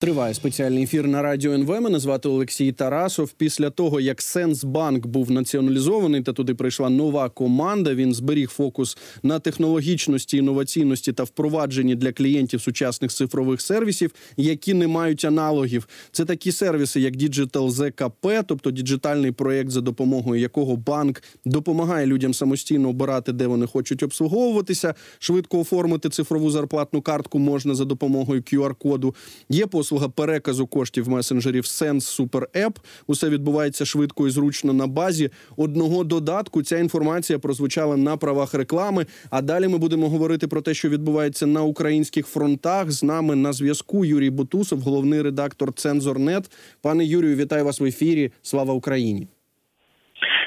Триває спеціальний ефір на радіо НВ. Мене звати Олексій Тарасов. Після того як Сенсбанк був націоналізований, та туди прийшла нова команда. Він зберіг фокус на технологічності, інноваційності та впровадженні для клієнтів сучасних цифрових сервісів, які не мають аналогів. Це такі сервіси, як Digital ZKP, тобто діджитальний проєкт, за допомогою якого банк допомагає людям самостійно обирати, де вони хочуть обслуговуватися. Швидко оформити цифрову зарплатну картку можна за допомогою QR-коду. Є послуга переказу коштів месенджерів Sense Super App. Усе відбувається швидко і зручно на базі одного додатку. Ця інформація прозвучала на правах реклами. А далі ми будемо говорити про те, що відбувається на українських фронтах. З нами на зв'язку Юрій Бутусов, головний редактор Цензорнет. Пане Юрію, вітаю вас в ефірі. Слава Україні.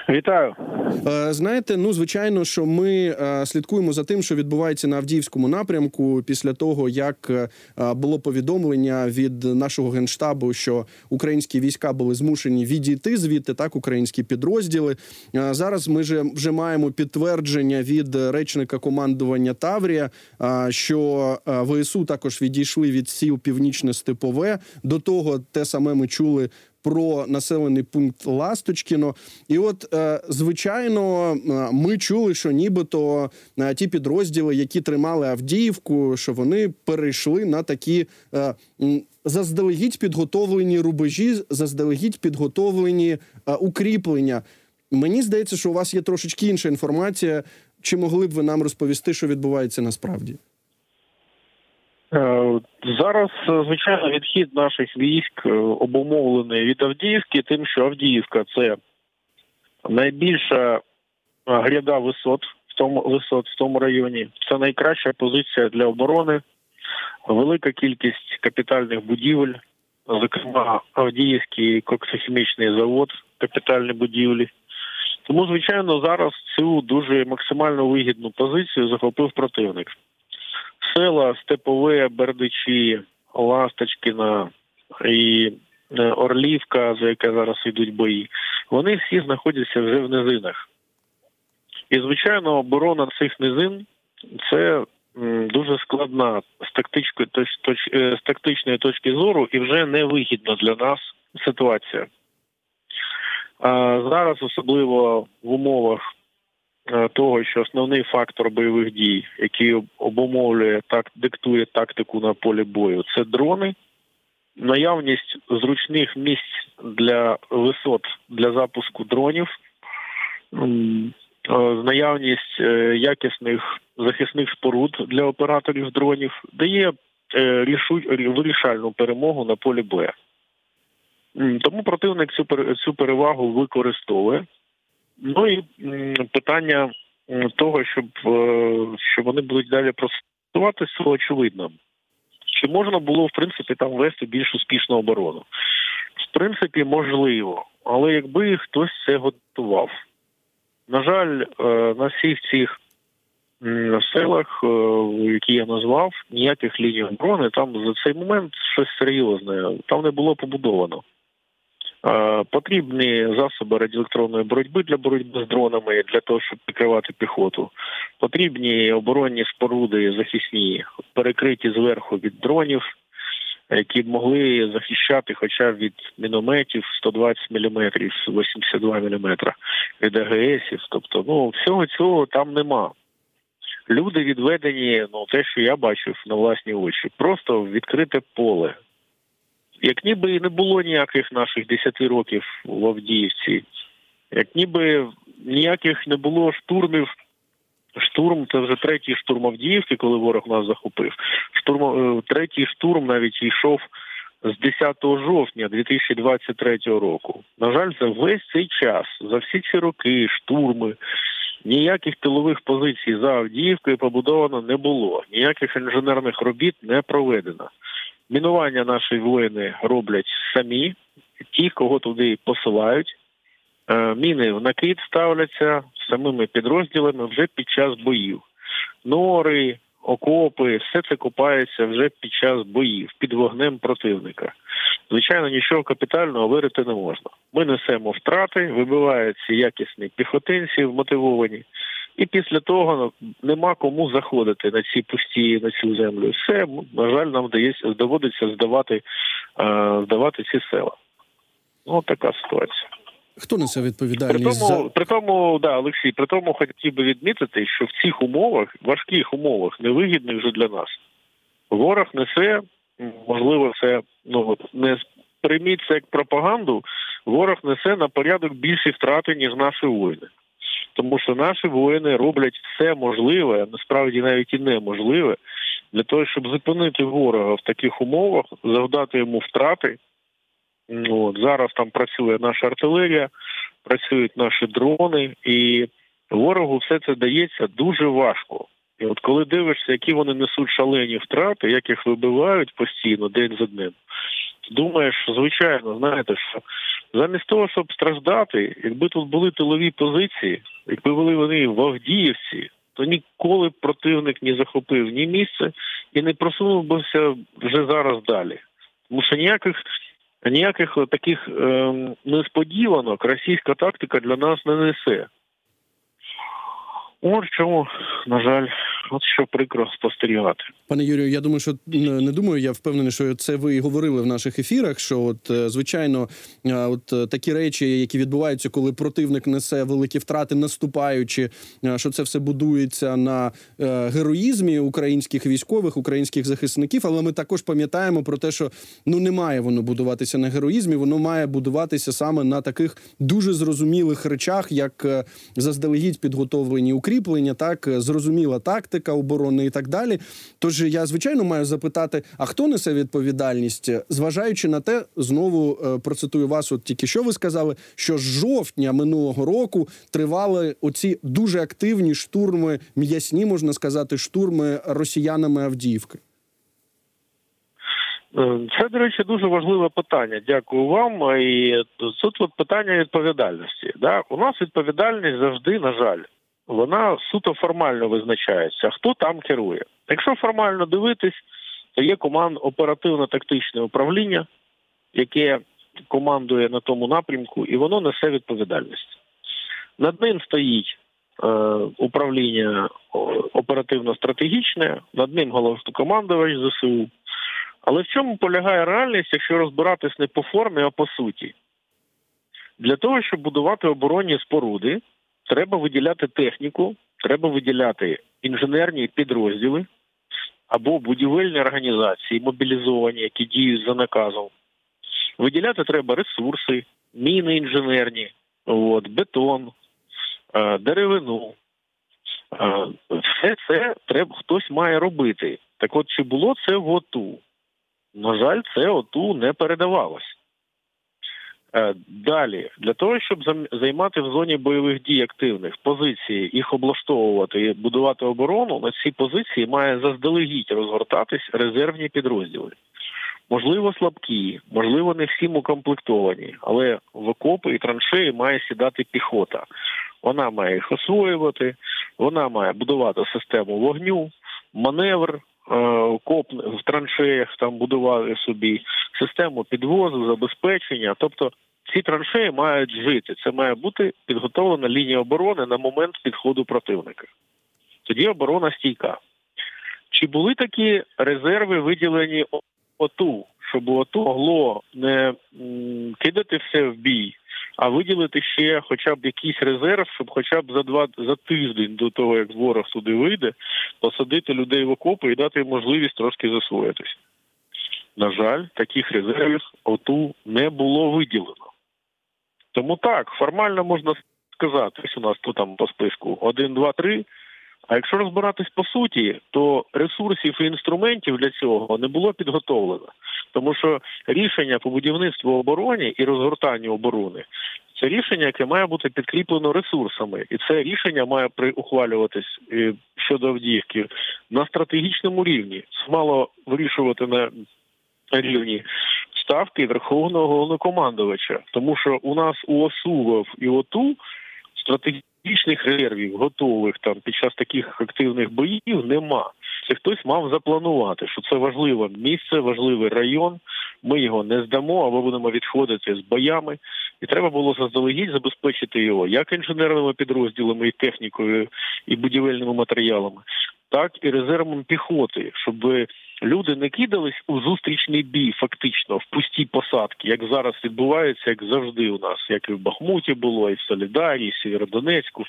Вітаю, Е, знаєте, ну звичайно, що ми е, слідкуємо за тим, що відбувається на Авдіївському напрямку, після того як е, було повідомлення від нашого генштабу, що українські війська були змушені відійти звідти, так українські підрозділи. Зараз ми же вже маємо підтвердження від речника командування Таврія, що ВСУ також відійшли від сіл Північне Степове. До того те саме ми чули про населений пункт Ласточкіно. І от, е, звичайно, е, ми чули, що нібито е, ті підрозділи, які тримали Авдіївку, що вони перейшли на такі заздалегідь підготовлені рубежі, заздалегідь підготовлені укріплення. Мені здається, що у вас є трошечки інша інформація. Чи могли б ви нам розповісти, що відбувається насправді? Е, зараз е, звичайно відхід наших військ е, обумовлений від Авдіївки, тим, що Авдіївка це найбільша гряда висот в тому висот в тому районі. Це найкраща позиція для оборони, велика кількість капітальних будівель, зокрема Авдіївський коксохімічний завод, капітальні будівлі. Тому, звичайно, зараз цю дуже максимально вигідну позицію захопив противник. Села Степове, Бердичі, Ласточкіна і е, Орлівка, за яке зараз йдуть бої, вони всі знаходяться вже в низинах. І, звичайно, оборона цих низин це дуже складна з тактичної, е, з тактичної точки зору і вже невигідна для нас ситуація. А зараз, особливо в умовах того, що основний фактор бойових дій, який обумовлює так, диктує тактику на полі бою, це дрони, наявність зручних місць для висот для запуску дронів, е, наявність е, якісних захисних споруд для операторів дронів дає е, вирішальну перемогу на полі бою. Тому противник цю цю перевагу використовує. Ну і питання того, щоб е, що вони будуть далі просуватися, очевидно. Чи можна було в принципі там вести більш успішну оборону? В принципі, можливо, але якби хтось це готував. На жаль, е, на всіх цих селах, е, які я назвав, ніяких ліній оборони там за цей момент щось серйозне там не було побудовано. Е, Потрібні засоби радіоелектронної боротьби для боротьби з дронами для того, щоб прикривати піхоту. Потрібні оборонні споруди захисні, перекриті зверху від дронів, які б могли захищати хоча б від мінометів 120 мм, 82 мм, від АГСів. Тобто, ну всього цього там нема. Люди відведені, ну те, що я бачив на власні очі, просто відкрите поле. Як ніби і не було ніяких наших 10 років в Авдіївці, як ніби ніяких не було штурмів. Штурм це вже третій штурм Авдіївки, коли ворог нас захопив. Штурм е, третій штурм навіть йшов з 10 жовтня 2023 року. На жаль, за весь цей час, за всі ці роки, штурми, ніяких тилових позицій за Авдіївкою побудовано не було, ніяких інженерних робіт не проведено. Мінування наші воїни роблять самі, ті, кого туди посилають. Е, Міни в накид ставляться самими підрозділами вже під час боїв. Нори, окопи, все це копається вже під час боїв, під вогнем противника. Звичайно, нічого капітального вирити не можна. Ми несемо втрати, вибиваються якісні піхотинці вмотивовані. І після того нема кому заходити на ці пусті на цю землю. Все на жаль, нам дається доводиться здавати, е, здавати ці села. Ну така ситуація. Хто несе При відповідальність тому, за при тому, да, Олексій, при тому хотів би відмітити, що в цих умовах, важких умовах, невигідних вже для нас, ворог несе, можливо, це ну не прийміть це як пропаганду. Ворог несе на порядок більші втрати, ніж наші воїни. Тому що наші воїни роблять все можливе, насправді навіть і неможливе, для того, щоб зупинити ворога в таких умовах, завдати йому втрати. От, зараз там працює наша артилерія, працюють наші дрони, і ворогу все це дається дуже важко. І от коли дивишся, які вони несуть шалені втрати, як їх вибивають постійно день за днем, думаєш, звичайно, знаєте, що замість того, щоб страждати, якби тут були тилові позиції, якби були вони в Авдіївці, то ніколи противник не захопив ні місце і не просунув би все вже зараз далі. Тому що ніяких ніяких таких ем, несподіванок російська тактика для нас не несе. От чому, на жаль, от що прикро спостерігати. Пане Юрію, я думаю, що не думаю, я впевнений, що це ви говорили в наших ефірах. Що от е, звичайно, е, от е, такі речі, які відбуваються, коли противник несе великі втрати, наступаючи, що це все будується на героїзмі українських військових, українських захисників. Але ми також пам'ятаємо про те, що ну не має воно будуватися на героїзмі, воно має будуватися саме на таких дуже зрозумілих речах, як заздалегідь підготовлені укріплення, так зрозуміла тактика оборони і так далі. Тож я звичайно маю запитати: а хто несе відповідальність, зважаючи на те, знову е, процитую вас, от тільки що ви сказали, що з жовтня минулого року тривали оці дуже активні штурми, м'ясні можна сказати, штурми росіянами Авдіївки. Е, це, до речі, дуже важливе питання. Дякую вам. І тут питання відповідальності. Да? У нас відповідальність завжди, на жаль, вона суто формально визначається. Хто там керує? Якщо формально дивитись, то є команд оперативно-тактичне управління, яке командує на тому напрямку, і воно несе відповідальність. Над ним стоїть е, управління оперативно-стратегічне, над ним головнокомандувач ЗСУ. Але в чому полягає реальність, якщо розбиратись не по формі, а по суті? Для того, щоб будувати оборонні споруди, треба виділяти техніку, треба виділяти інженерні підрозділи або будівельні організації, мобілізовані, які діють за наказом. Виділяти треба ресурси, міни інженерні, от, бетон, е, деревину. Е, все це треба хтось має робити. Так от чи було це в ОТУ? На жаль, це ОТУ не передавалось. Е, далі, для того, щоб займати в зоні бойових дій активних позиції, їх облаштовувати і будувати оборону, на ці позиції має заздалегідь розгортатись резервні підрозділи. Можливо, слабкі, можливо, не всім укомплектовані, але в окопи і траншеї має сідати піхота. Вона має їх освоювати, вона має будувати систему вогню, маневр. Е, коп в траншеях там будували собі систему підвозу, забезпечення, тобто ці траншеї мають жити. Це має бути підготовлена лінія оборони на момент підходу противника. Тоді оборона стійка. Чи були такі резерви виділені ОТУ, щоб ОТУ могло не кидати все в бій, а виділити ще хоча б якийсь резерв, щоб хоча б за два за тиждень до того, як ворог туди вийде, посадити людей в окопи і дати їм можливість трошки засвоїтися? На жаль, таких резервів ОТУ не було виділено. Тому так, формально можна сказати, ось у нас тут там по списку 1, 2, 3. А якщо розбиратись по суті, то ресурсів і інструментів для цього не було підготовлено, тому що рішення по будівництву оборони і розгортанню оборони це рішення, яке має бути підкріплено ресурсами, і це рішення має ухвалюватись е, щодо Авдіївки на стратегічному рівні. Це мало вирішувати на рівні ставки верховного головнокомандувача, тому що у нас у ОСУ і ОТУ стратегічних резервів готових там під час таких активних боїв нема. Це хтось мав запланувати, що це важливе місце, важливий район. Ми його не здамо, або будемо відходити з боями. І треба було заздалегідь забезпечити його як інженерними підрозділами, і технікою, і будівельними матеріалами, так і резервом піхоти, щоб люди не кидались у зустрічний бій, фактично в пусті посадки, як зараз відбувається, як завжди у нас, як і в Бахмуті було, і в Солідарі, і в Сєвєродонецьку.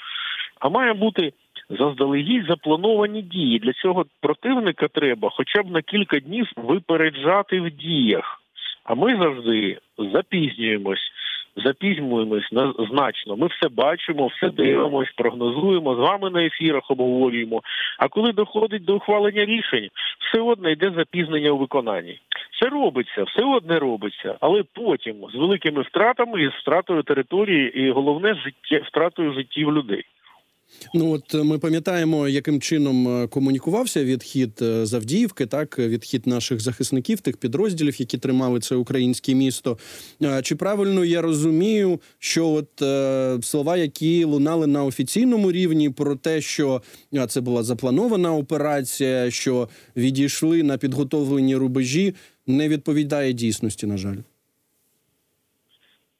А має бути заздалегідь заплановані дії. Для цього противника треба хоча б на кілька днів випереджати в діях. А ми завжди запізнюємось, запізнюємось значно. Ми все бачимо, все дивимось, прогнозуємо з вами на ефірах, обговорюємо. А коли доходить до ухвалення рішень, все одне йде запізнення у виконанні. Все робиться, все одне робиться, але потім з великими втратами і з втратою території, і головне життя втратою життів людей. Ну от ми пам'ятаємо, яким чином е, комунікувався відхід е, з так відхід наших захисників, тих підрозділів, які тримали це українське місто. Е, чи правильно я розумію, що от е, слова, які лунали на офіційному рівні, про те, що це була запланована операція, що відійшли на підготовлені рубежі, не відповідає дійсності? На жаль,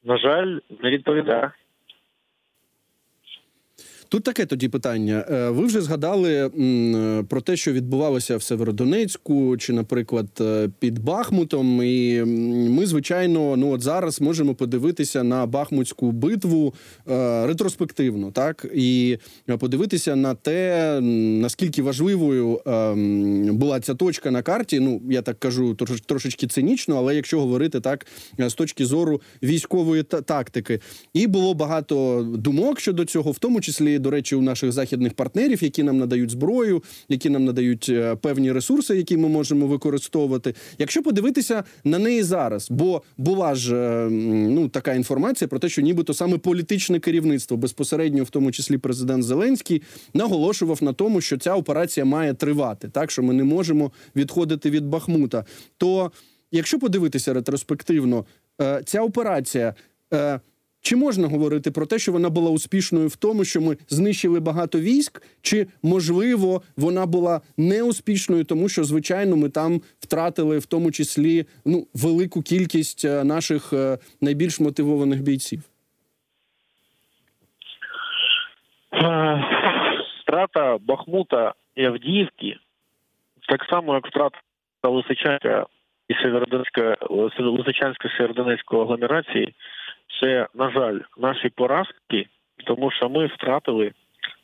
на жаль, не відповідає. Тут таке тоді питання. Е, ви вже згадали е, про те, що відбувалося в Северодонецьку, чи, наприклад, е, під Бахмутом. І ми, звичайно, ну от зараз можемо подивитися на Бахмутську битву ретроспективно, так і подивитися на те, наскільки важливою була ця точка на карті. Ну я так кажу, трошечки цинічно, але якщо говорити так з точки зору військової тактики, і було багато думок щодо цього, в тому числі до речі, у наших західних партнерів, які нам надають зброю, які нам надають е, певні ресурси, які ми можемо використовувати. Якщо подивитися на неї зараз, бо була ж е, ну така інформація про те, що нібито саме політичне керівництво, безпосередньо в тому числі президент Зеленський, наголошував на тому, що ця операція має тривати, так що ми не можемо відходити від Бахмута. То якщо подивитися ретроспективно, е, ця операція. Чи можна говорити про те, що вона була успішною в тому, що ми знищили багато військ, чи можливо вона була неуспішною, тому що звичайно ми там втратили в тому числі ну велику кількість е, наших е, найбільш мотивованих бійців? Е, страта Бахмута і Авдіївки так само, як втрата Лисичанська і Северодонська Лисичанської Северодонецької агломерації це, на жаль, наші поразки, тому що ми втратили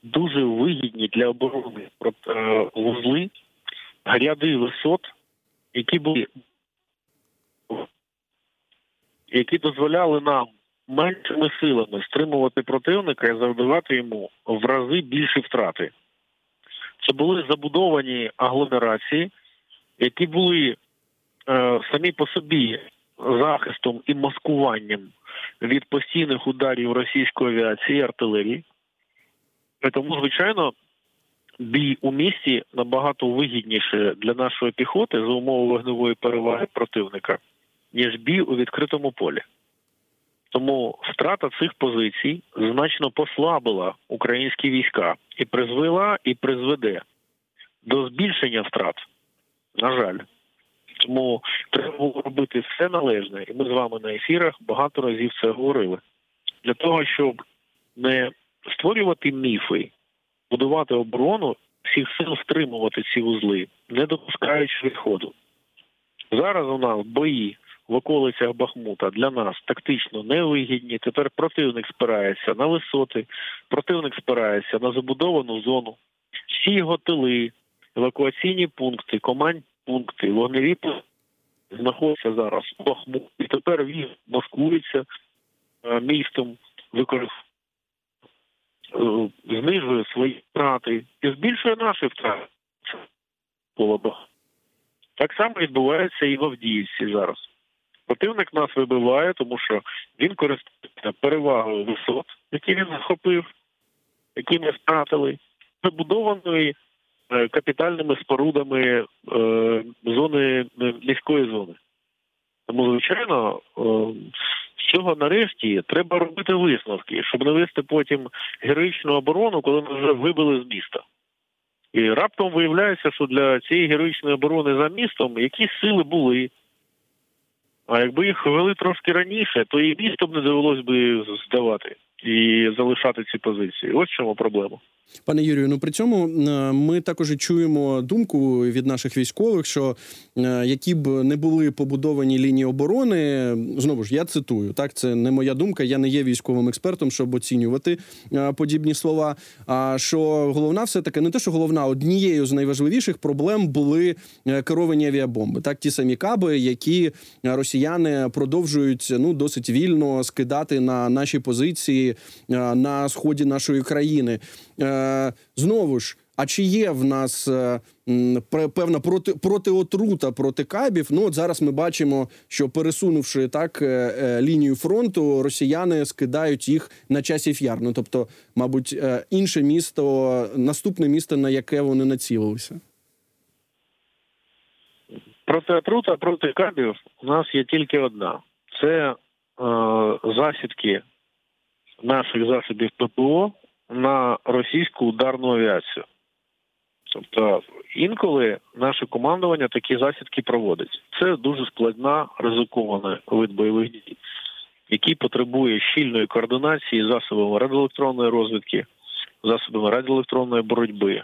дуже вигідні для оборони е, вузли, гряди висот, які були які дозволяли нам меншими силами стримувати противника і завдавати йому в рази більші втрати. Це були забудовані агломерації, які були е, самі по собі захистом і маскуванням від постійних ударів російської авіації і артилерії. Тому, звичайно, бій у місті набагато вигідніше для нашої піхоти за умови вогневої переваги противника, ніж бій у відкритому полі. Тому втрата цих позицій значно послабила українські війська і призвела і призведе до збільшення втрат. На жаль. Тому треба було робити все належне, і ми з вами на ефірах багато разів це говорили для того, щоб не створювати міфи, будувати оборону, всіх сил стримувати ці вузли, не допускаючи відходу. Зараз у нас бої в околицях Бахмута для нас тактично невигідні. Тепер противник спирається на висоти, противник спирається на забудовану зону, всі його тили, евакуаційні пункти, команд пункти, вогневі знаходяться зараз у Бахмут. І тепер він маскується е, містом, використовує, знижує свої втрати і збільшує наші втрати. Так само відбувається і в Авдіївці зараз. Противник нас вибиває, тому що він користується перевагою висот, які він захопив, які ми втратили, забудованої Е, капітальними спорудами е, зони е, міської зони. Тому, звичайно, з цього нарешті треба робити висновки, щоб не вести потім героїчну оборону, коли ми вже вибили з міста. І раптом виявляється, що для цієї героїчної оборони за містом якісь сили були. А якби їх ввели трошки раніше, то і місто б не довелось би здавати і залишати ці позиції. Ось в чому проблема. Пане Юрію, ну при цьому е, ми також чуємо думку від наших військових, що е, які б не були побудовані лінії оборони, знову ж я цитую, так це не моя думка. Я не є військовим експертом, щоб оцінювати е, подібні слова. А що головна, все таки не те, що головна однією з найважливіших проблем були керовані авіабомби. Так, ті самі каби, які росіяни продовжують ну досить вільно скидати на наші позиції на сході нашої країни. Е, знову ж. А чи є в нас е, певна проти протиотрута проти кабів? Ну от зараз ми бачимо, що пересунувши так е, лінію фронту, росіяни скидають їх на часів яр. Ну тобто, мабуть, інше місто, наступне місто, на яке вони націлилися. Проти отрута проти кабів у нас є тільки одна: це е, засідки наших засобів ППО на російську ударну авіацію. Тобто інколи наше командування такі засідки проводить. Це дуже складна ризикована вид бойових дій, який потребує щільної координації засобами радіоелектронної розвідки, засобами радіоелектронної боротьби,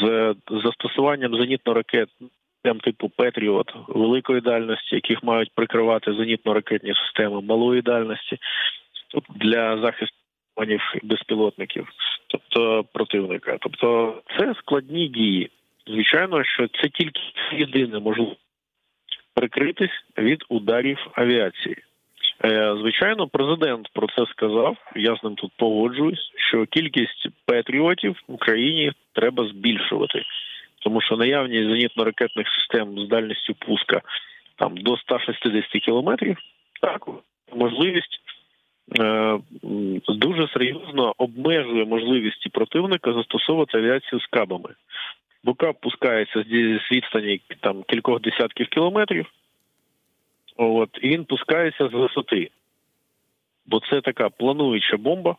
з застосуванням зенітно-ракет типу Петріот великої дальності, яких мають прикривати зенітно-ракетні системи малої дальності, для захисту безпілотників, тобто противника. Тобто це складні дії. Звичайно, що це тільки єдине можливо прикритись від ударів авіації. Е, звичайно, президент про це сказав. Я з ним тут погоджуюсь, що кількість патріотів в Україні треба збільшувати, тому що наявність зенітно-ракетних систем з дальністю пуска там до 160 кілометрів, так можливість дуже серйозно обмежує можливості противника застосовувати авіацію з кабами. Бо каб пускається з відстані там кількох десятків кілометрів, от, і він пускається з висоти. Бо це така плануюча бомба.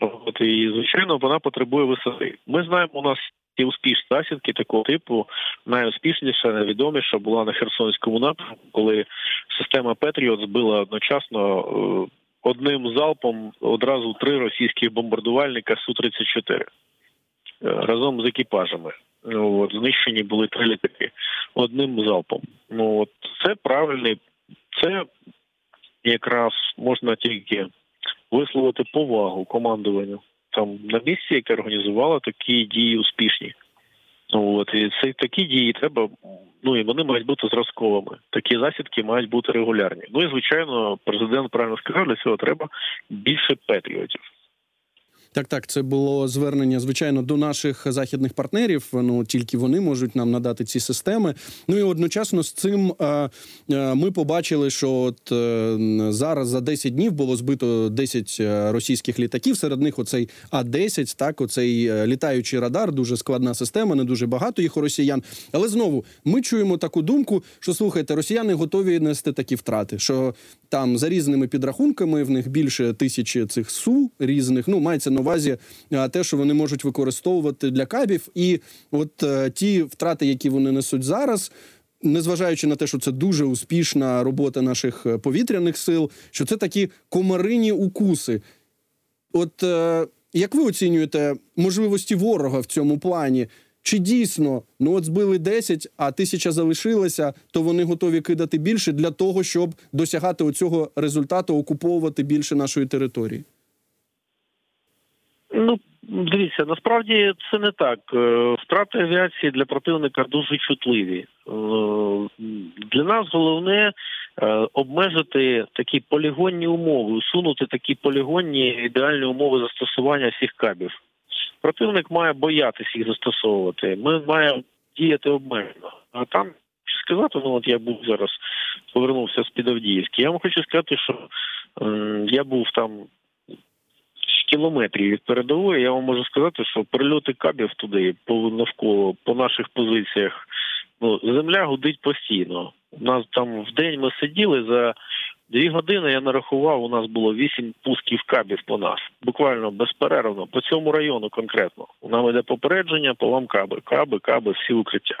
От, І, звичайно, вона потребує висоти. Ми знаємо, у нас ті успішні засідки такого типу найуспішніша, найвідоміша була на Херсонському напрямку, коли система Петріот збила одночасно е, одним залпом одразу три російських бомбардувальника су 34 е, разом з екіпажами. От, Знищені були три літаки одним залпом. Ну от це правильний, це якраз можна тільки висловити повагу командуванню там на місці, яке організувало такі дії успішні. Ну, от і це такі дії треба. Ну і вони мають бути зразковими. Такі засідки мають бути регулярні. Ну і звичайно, президент правильно сказав, для цього треба більше патріотів. Так, так, це було звернення, звичайно, до наших західних партнерів. Ну тільки вони можуть нам надати ці системи. Ну і одночасно з цим е, е, ми побачили, що от е, зараз за 10 днів було збито 10 російських літаків. Серед них оцей А 10 так, оцей літаючий радар, дуже складна система, не дуже багато їх у росіян. Але знову ми чуємо таку думку, що слухайте, росіяни готові нести такі втрати. Що там за різними підрахунками в них більше тисячі цих су різних. Ну мається на увазі те, що вони можуть використовувати для кабів, і от е, ті втрати, які вони несуть зараз. Незважаючи на те, що це дуже успішна робота наших е, повітряних сил, що це такі комарині укуси. От е, як ви оцінюєте можливості ворога в цьому плані? Чи дійсно ну от збили 10, а тисяча залишилася, то вони готові кидати більше для того, щоб досягати оцього результату, окуповувати більше нашої території? Ну дивіться, насправді це не так. Е, втрати авіації для противника дуже чутливі. Е, для нас головне е, обмежити такі полігонні умови, усунути такі полігонні ідеальні умови застосування всіх кабів. Противник має боятися їх застосовувати. Ми маємо діяти обмежено. А там сказати, ну от я був зараз, повернувся з під Авдіївки. Я вам хочу сказати, що я був там кілометрів від передової. Я вам можу сказати, що прильоти кабів туди по навколо по наших позиціях. Ну, земля гудить постійно. У нас там в день ми сиділи за Дві години я нарахував. У нас було вісім пусків кабів по нас, буквально безперервно по цьому району конкретно. Нам йде попередження, по вам каби, каби, каби, всі укриття.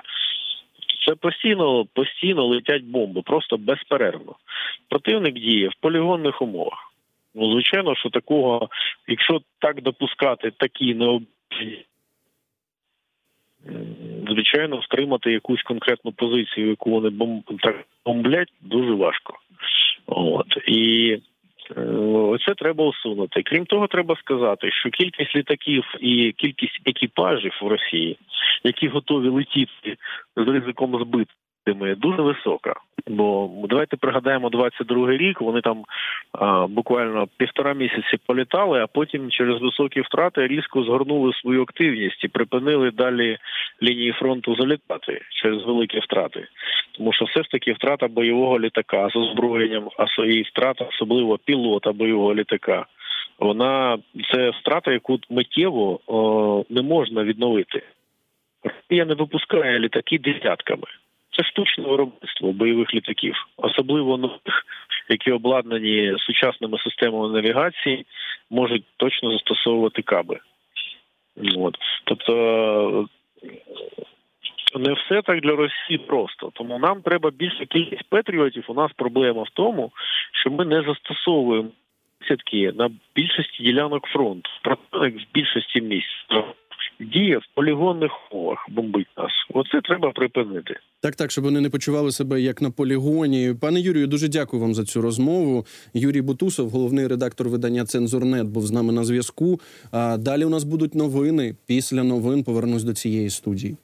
Це постійно, постійно летять бомби, просто безперервно. Противник діє в полігонних умовах. Ну, звичайно, що такого, якщо так допускати такі необхідні, звичайно, стримати якусь конкретну позицію, яку вони бом... бомблять, дуже важко. От і е, це треба усунути. Крім того, треба сказати, що кількість літаків і кількість екіпажів в Росії, які готові летіти з ризиком збитими, дуже висока. Бо давайте пригадаємо 22-й рік. Вони там а, буквально півтора місяці політали, а потім через високі втрати різко згорнули свою активність і припинили далі лінії фронту залітати через великі втрати. Тому що все ж таки втрата бойового літака з озброєнням, а і втрата особливо пілота бойового літака. Вона це втрата, яку миттєво о, не можна відновити. Росія не випускає літаки десятками. Це штучне виробництво бойових літаків, особливо нових, які обладнані сучасними системами навігації, можуть точно застосовувати каби. От. Тобто е, не все так для Росії просто. Тому нам треба більша кількість патріотів. У нас проблема в тому, що ми не застосовуємо сітки на більшості ділянок фронту. В більшості місць діє в полігонних умовах, бомбить нас. Оце треба припинити. Так, так, щоб вони не почували себе як на полігоні. Пане Юрію, дуже дякую вам за цю розмову. Юрій Бутусов, головний редактор видання Цензурнет, був з нами на зв'язку. А далі у нас будуть новини. Після новин повернусь до цієї студії.